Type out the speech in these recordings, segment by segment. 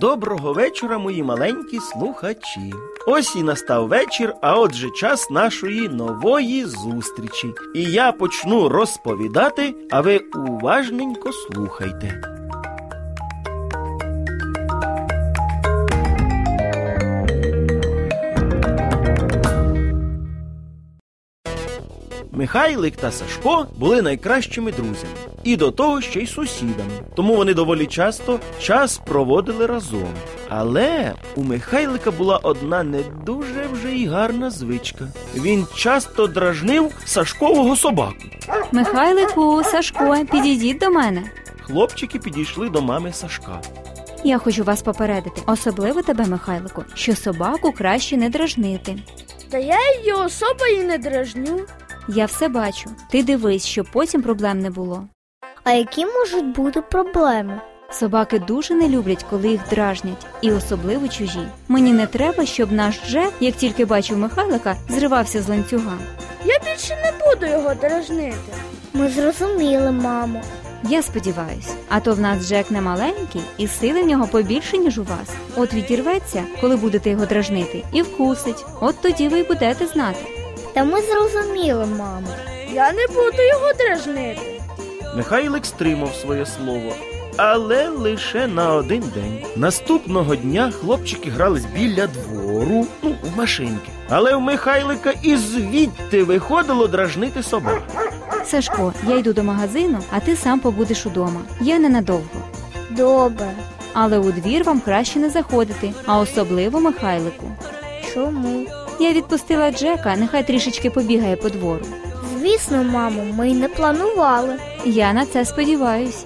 Доброго вечора, мої маленькі слухачі. Ось і настав вечір, а отже час нашої нової зустрічі. І я почну розповідати, а ви уважненько слухайте. Михайлик та Сашко були найкращими друзями і до того ще й сусідами. Тому вони доволі часто час проводили разом. Але у Михайлика була одна не дуже вже й гарна звичка. Він часто дражнив Сашкового собаку. Михайлику, Сашко, підійдіть до мене. Хлопчики підійшли до мами Сашка. Я хочу вас попередити, особливо тебе, Михайлику, що собаку краще не дражнити. Та я її особо і не дражню. Я все бачу. Ти дивись, щоб потім проблем не було. А які можуть бути проблеми? Собаки дуже не люблять, коли їх дражнять, і особливо чужі. Мені не треба, щоб наш Джек, як тільки бачив Михайлика, зривався з ланцюга. Я більше не буду його дражнити. Ми зрозуміли, мамо. Я сподіваюсь, а то в нас Джек не маленький, і сили в нього побільше, ніж у вас. От відірветься, коли будете його дражнити, і вкусить. От тоді ви й будете знати. Та ми зрозуміли, мамо. Я не буду його дражнити. Михайлик стримав своє слово, але лише на один день. Наступного дня хлопчики грались біля двору, ну, в машинки. Але в Михайлика і звідти виходило дражнити собак. Сашко, я йду до магазину, а ти сам побудеш удома. Я ненадовго. Добре. Але у двір вам краще не заходити, а особливо Михайлику. Чому? Я відпустила Джека, нехай трішечки побігає по двору. Звісно, мамо, ми й не планували. Я на це сподіваюсь.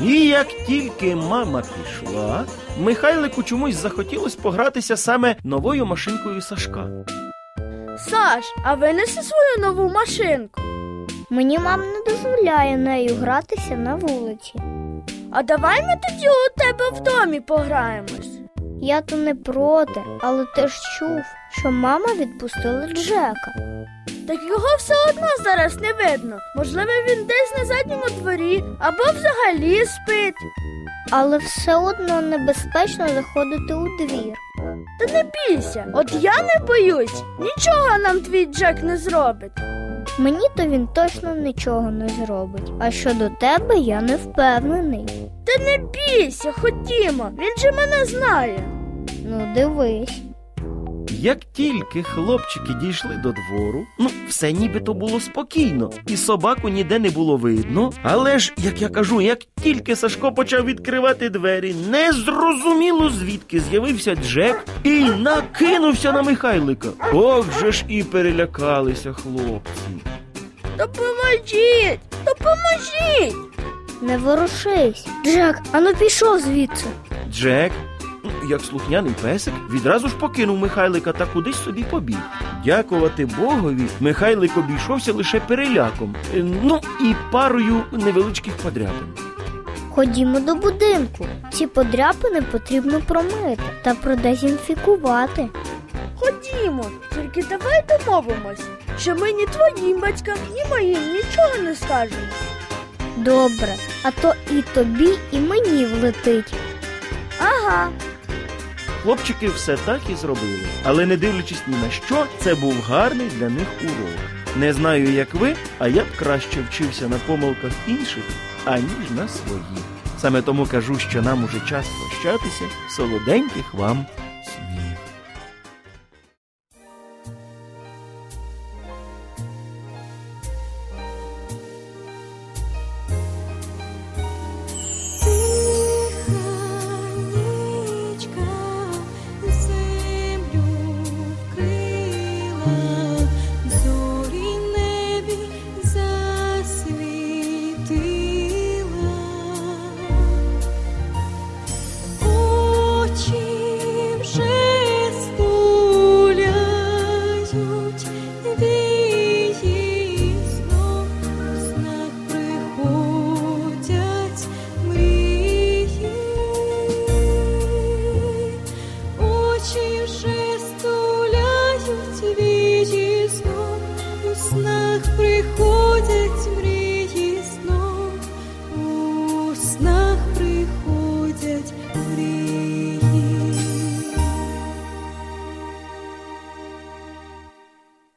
І як тільки мама пішла, Михайлику чомусь захотілось погратися саме новою машинкою Сашка. Саш, а винеси свою нову машинку. Мені мама не дозволяє нею гратися на вулиці. А давай ми тоді у тебе в домі пограємось. Я то не проти, але ти ж чув, що мама відпустила Джека. Так його все одно зараз не видно. Можливо, він десь на задньому дворі або взагалі спить. Але все одно небезпечно заходити у двір. Та не бійся, от я не боюсь. Нічого нам твій Джек не зробить. Мені то він точно нічого не зробить. А щодо тебе я не впевнений. Та не бійся, ходімо, він же мене знає. Ну, дивись. Як тільки хлопчики дійшли до двору, ну все нібито було спокійно, і собаку ніде не було видно. Але ж, як я кажу, як тільки Сашко почав відкривати двері, незрозуміло звідки з'явився Джек і накинувся на Михайлика. Ох же ж і перелякалися хлопці. Допоможіть! Допоможіть! Не ворушись. Джек, ану пішов звідси. Джек, ну, як слухняний песик, відразу ж покинув Михайлика та кудись собі побіг. Дякувати Богові, Михайлик обійшовся лише переляком, е, ну і парою невеличких подряпин. Ходімо до будинку. Ці подряпини потрібно промити та продезінфікувати. Ходімо, тільки давай домовимось, що ми ні твоїм батькам, ні моїм нічого не скажемо. Добре, а то і тобі, і мені влетить. Ага, Хлопчики все так і зробили, але не дивлячись ні на що, це був гарний для них урок. Не знаю, як ви, а я б краще вчився на помилках інших, аніж на своїх. Саме тому кажу, що нам уже час прощатися. Солоденьких вам очі жесту.